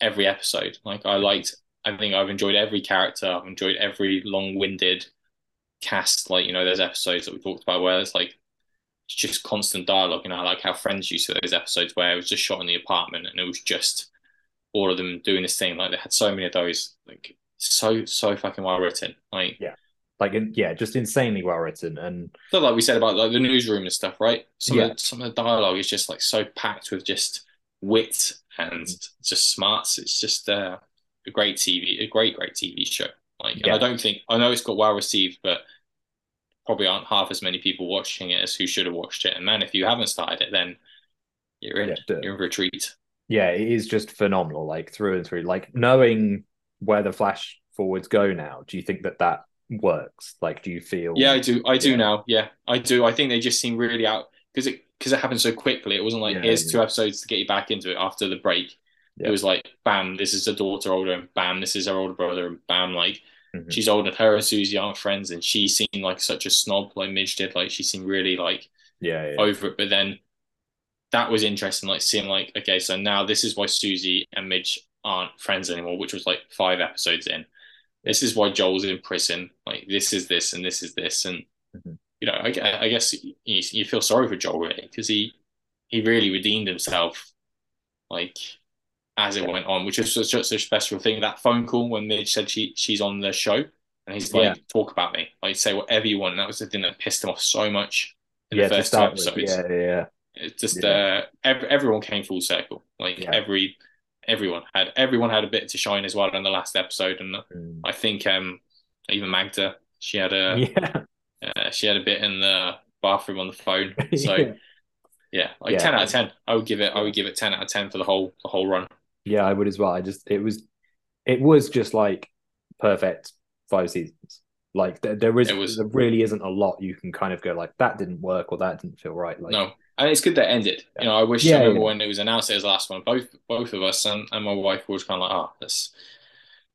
Speaker 1: every episode. Like I liked I think I've enjoyed every character. I've enjoyed every long-winded cast. Like you know, there's episodes that we talked about where it's like it's just constant dialogue. You know, I like how Friends used to those episodes where it was just shot in the apartment and it was just all of them doing this thing. Like they had so many of those. Like so so fucking well written. Like
Speaker 2: yeah. Like yeah, just insanely well written, and
Speaker 1: so like we said about like the newsroom and stuff, right? Some yeah. of the, some of the dialogue is just like so packed with just wit and just smarts. It's just uh, a great TV, a great, great TV show. Like, yeah. and I don't think I know it's got well received, but probably aren't half as many people watching it as who should have watched it. And man, if you haven't started it, then you're in yeah, you're in retreat.
Speaker 2: Yeah, it is just phenomenal, like through and through. Like knowing where the flash forwards go now. Do you think that that works? Like, do you feel?
Speaker 1: Yeah, I do. I do yeah. now. Yeah, I do. I think they just seem really out because it because it happened so quickly. It wasn't like yeah, here's two episodes to get you back into it after the break. It was like, bam, this is a daughter older, and bam, this is her older brother, and bam, like mm-hmm. she's older. Than her and Susie aren't friends, and she seemed like such a snob, like Midge did. Like she seemed really like
Speaker 2: yeah, yeah.
Speaker 1: over it. But then that was interesting, like seeing like okay, so now this is why Susie and Midge aren't friends anymore, which was like five episodes in. This is why Joel's in prison. Like this is this and this is this, and mm-hmm. you know, I, I guess you, you feel sorry for Joel really because he he really redeemed himself. Like as it went on, which is such, such a special thing. That phone call when Midge said she she's on the show, and he's like, yeah. "Talk about me, like say whatever you want." And that was the thing that pissed him off so much in yeah, the first two episodes.
Speaker 2: Yeah, yeah.
Speaker 1: It's just yeah. uh, every, everyone came full circle. Like yeah. every everyone had everyone had a bit to shine as well in the last episode, and mm. I think um even Magda she had a
Speaker 2: yeah
Speaker 1: uh, she had a bit in the bathroom on the phone. So yeah, like ten out of ten. I would give it. I would give it ten out of ten for the whole the whole run.
Speaker 2: Yeah, I would as well. I just it was it was just like perfect five seasons. Like there, there is,
Speaker 1: was-
Speaker 2: there really isn't a lot you can kind of go like that didn't work or that didn't feel right. Like
Speaker 1: no, and it's good that it ended. You know, I wish
Speaker 2: Yeah,
Speaker 1: I remember
Speaker 2: yeah.
Speaker 1: when it was announced it was the last one. Both both of us and, and my wife were kind of like, oh, that's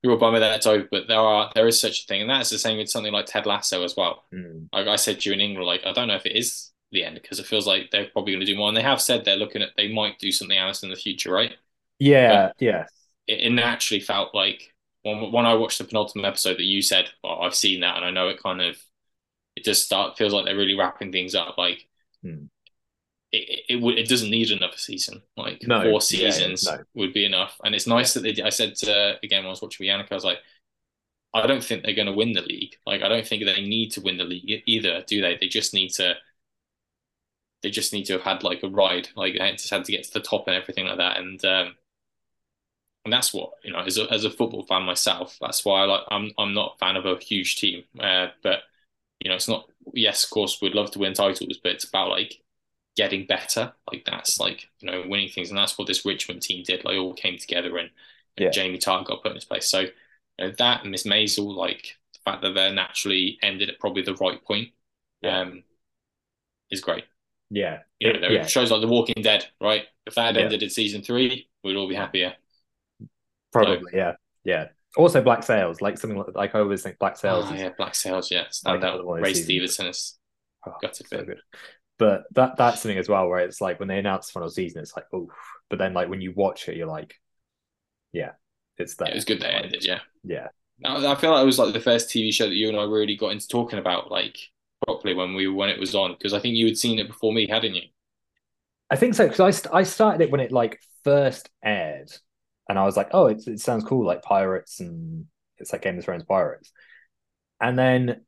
Speaker 1: you're a bummer that it's over. But there are there is such a thing, and that's the same with something like Ted Lasso as well.
Speaker 2: mm,
Speaker 1: Like I said to you in England, like I don't know if it is the end because it feels like they're probably going to do more, and they have said they're looking at they might do something else in the future, right?
Speaker 2: Yeah, yeah,
Speaker 1: It, it naturally felt like when when I watched the penultimate episode that you said, well, I've seen that, and I know it kind of it just start feels like they're really wrapping things up, like.
Speaker 2: Hmm.
Speaker 1: It, it it doesn't need another season. Like
Speaker 2: No,
Speaker 1: four
Speaker 2: yeah, yeah,
Speaker 1: seasons
Speaker 2: no.
Speaker 1: would be enough, and it's nice that they. did- I said to, again when I was watching with Yannick, I was like, I don't think they're going to win the league. Like, I don't think they need to win the league either, do they? They just need to. They just need to have had like a ride, like they just had to get to the top and everything like that, and um, and that's what you know. As a as a football fan myself, that's why I like. I'm I'm not a fan of a huge team, uh, but you know, it's not. Yes, of course, we'd love to win titles, but it's about like getting better. Like that's like you know winning things, and that's what this Richmond team did. Like all came together, and, and
Speaker 2: Yeah.
Speaker 1: Jamie Tartt got put in his place. So you know, that and Miss Maisel, like the fact that they're naturally ended at probably the right point,
Speaker 2: Yeah.
Speaker 1: um, is great.
Speaker 2: yeah,
Speaker 1: You know,
Speaker 2: It- yeah.
Speaker 1: shows like The Walking Dead, right? If that had
Speaker 2: Yeah.
Speaker 1: ended at season three, we'd all be happier.
Speaker 2: Probably, yeah, yeah. Also, Black Sails, like something like, like I always think Black oh, Sails.
Speaker 1: Oh yeah, Black Sails, yeah,
Speaker 2: Like
Speaker 1: stand
Speaker 2: another
Speaker 1: out.
Speaker 2: one of
Speaker 1: Ray. Stevenson is
Speaker 2: oh,
Speaker 1: gutted
Speaker 2: so
Speaker 1: bit.
Speaker 2: good. But that that's something as well where it's like when they announce the final season, it's like oh, but then like when you watch it, you're like, yeah, it's that.
Speaker 1: it was good that
Speaker 2: Like,
Speaker 1: ended, yeah.
Speaker 2: Yeah,
Speaker 1: I I feel like it was like the first TV show that you and I really got into talking about like properly when we when it was on because I think you had seen it before me, hadn't you?
Speaker 2: I think so because I st- I started it when it like first aired, and I was like, oh, it it sounds cool, like pirates and it's like Game of Thrones pirates, and then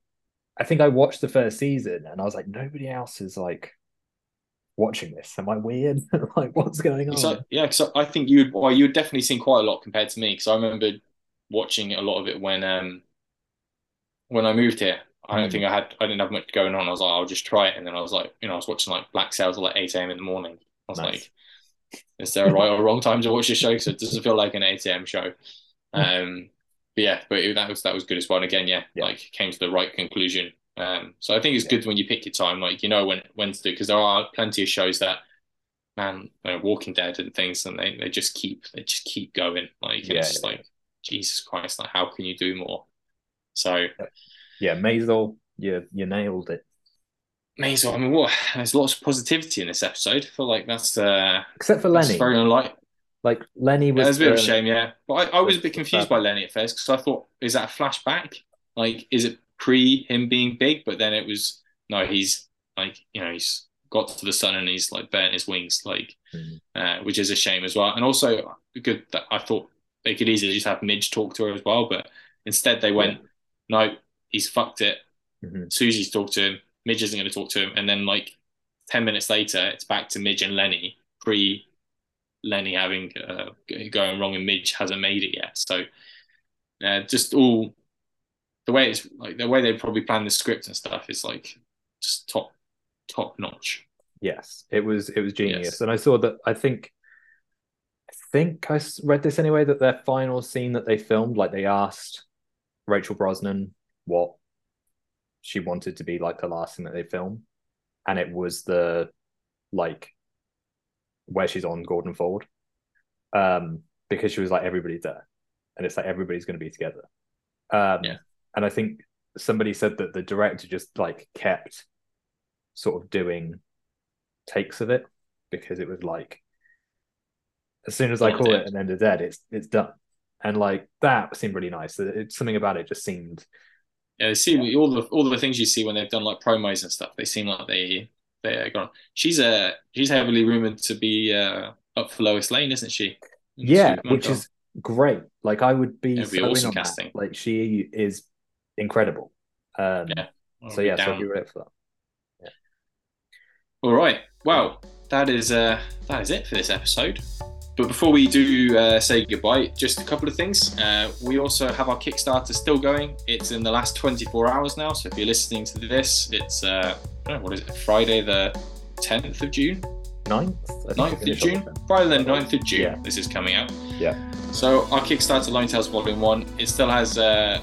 Speaker 2: I think I watched the first season and I was like, nobody else is like watching this. Am I weird? like, what's going on?
Speaker 1: So yeah, because I think you'd well, you'd definitely seen quite a lot compared to me because I remember watching a lot of it when um when I moved here. I don't
Speaker 2: Mm.
Speaker 1: think I had I didn't have much going on. I was like, I'll just try it, and then I was like, you know, I was watching like Black Sails at like eight a.m. in the morning. I was
Speaker 2: Nice.
Speaker 1: like, is there a right or wrong time to watch this show? So it doesn't feel like an ATM show. Um, but yeah, but it, that was that was good as well. And again, yeah,
Speaker 2: Yeah.
Speaker 1: like came to the right conclusion. Um, so I think it's
Speaker 2: Yeah.
Speaker 1: good when you pick your time, like you know when when to do, because there are plenty of shows that, man, you know, Walking Dead and things, and they, they just keep they just keep going. Like
Speaker 2: Yeah,
Speaker 1: it's like Jesus Christ, like how can you do more? So
Speaker 2: yeah, Maisel, you you nailed it.
Speaker 1: Maisel, I mean, what? There's lots of positivity in this episode. I feel like that's uh,
Speaker 2: Except for Lenny,
Speaker 1: very unlike.
Speaker 2: like Lenny was.
Speaker 1: Yeah, a bit of a shame, yeah. But I, I was a bit confused by Lenny at first because I thought, is that a flashback? Like, is it pre him being big? But then it was no, he's like, you know, he's got to the sun and he's like burnt his wings, like,
Speaker 2: Mhm.
Speaker 1: uh, which is a shame as well. And also good that I thought they could easily just have Midge talk to her as well, but instead they went, no, he's fucked it.
Speaker 2: Mhm.
Speaker 1: Susie's talked to him. Midge isn't going to talk to him. And then like ten minutes later, it's back to Midge and Lenny pre Lenny having uh, going wrong and Midge hasn't made it yet. So uh, just all the way it's like the way they probably planned the script and stuff is like just top top notch.
Speaker 2: Yes, it was it was genius,
Speaker 1: Yes.
Speaker 2: and I saw that. I think, I think I read this anyway that their final scene that they filmed, like they asked Rachel Brosnahan what she wanted to be like the last thing that they film, and it was the like where she's on Gordon Ford, um, because she was like everybody's there, and it's like everybody's going to be together, um,
Speaker 1: Yeah.
Speaker 2: and I think somebody said that the director just like kept sort of doing takes of it because it was like as soon as I call it an end of dead, it's it's done. And like that seemed really nice. It- It's something about it just seemed
Speaker 1: Yeah, they see all the all the things you see when they've done like promos and stuff. They seem like they they're gone. She's uh she's heavily rumored to be uh up for Lois Lane, isn't she? In
Speaker 2: yeah, which is great. Like I would be,
Speaker 1: be
Speaker 2: so in
Speaker 1: awesome
Speaker 2: on that. Like she is incredible. Um,
Speaker 1: Yeah.
Speaker 2: So yeah, so
Speaker 1: Down.
Speaker 2: I'd be ready for that. Yeah.
Speaker 1: All right. Well, that is uh, that is it for this episode. But before we do uh, say goodbye, just a couple of things. Uh, we also have our Kickstarter still going. It's in the last 24 hours now. So if you're listening to this, it's uh, I don't know, what is it? Friday the 10th of June,
Speaker 2: Ninth, I
Speaker 1: 9th of June. Friday the 9th of June.
Speaker 2: Yeah.
Speaker 1: This is coming out.
Speaker 2: Yeah.
Speaker 1: So our Kickstarter Lone Tales Volume One, it still has uh,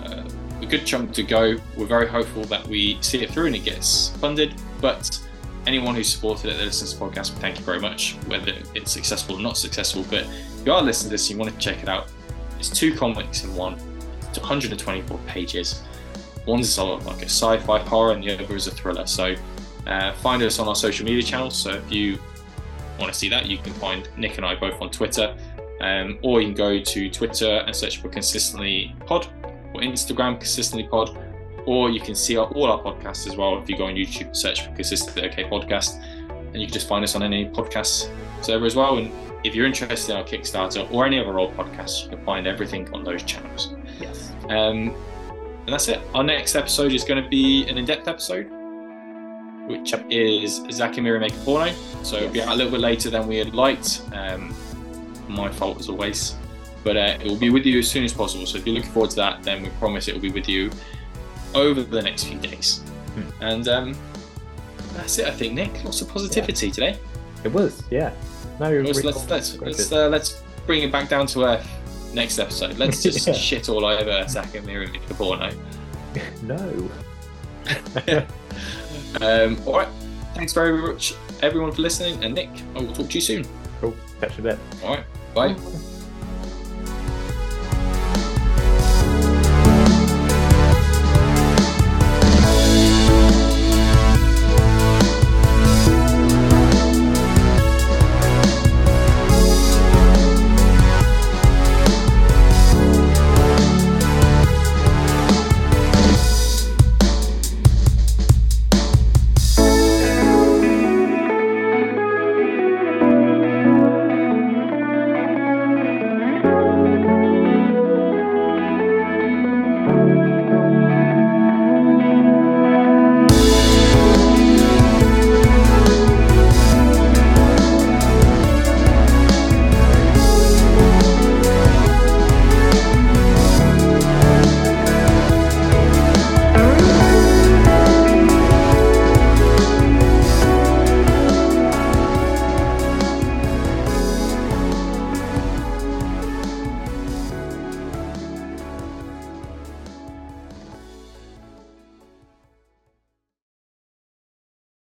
Speaker 1: uh, a good chunk to go. We're very hopeful that we see it through and it gets funded. But anyone who supported it that listens to the podcast, thank you very much, whether it's successful or not successful. But if you are listening to this and you want to check it out, it's two comics in one. It's 124 pages. One's of like a sci-fi horror, and the other is a thriller. So uh, find us on our social media channels. So if you want to see that, you can find Nick and I both on Twitter, um, or you can go to Twitter and search for Consistently Pod, or Instagram Consistently Pod, or you can see our, all our podcasts as well. If you go on YouTube and search for Consistently OK Podcast, and you can just find us on any podcast server as well. And if you're interested in our Kickstarter or any other old podcasts, you can find everything on those channels.
Speaker 2: Yes.
Speaker 1: Um, and that's it. Our next episode is going to be an in-depth episode, which is Miri make a porno. So it'll be out a little bit later than we had liked. Um, my fault as always. But uh, it will be with you as soon as possible. So if you're looking forward to that, then we promise it will be with you over the next few days.
Speaker 2: Hmm.
Speaker 1: And um, that's it, I think, Nick. Lots of positivity today.
Speaker 2: It was, yeah. No, you're
Speaker 1: Let's
Speaker 2: really
Speaker 1: let's let's let's, uh, let's bring it back down to earth next episode. Let's just
Speaker 2: Yeah.
Speaker 1: shit all over Zack and Miri make porno.
Speaker 2: no.
Speaker 1: Um, all right. Thanks very much, everyone, for listening. And Nick, I will talk to you soon.
Speaker 2: Cool. Catch you then.
Speaker 1: All right. Bye.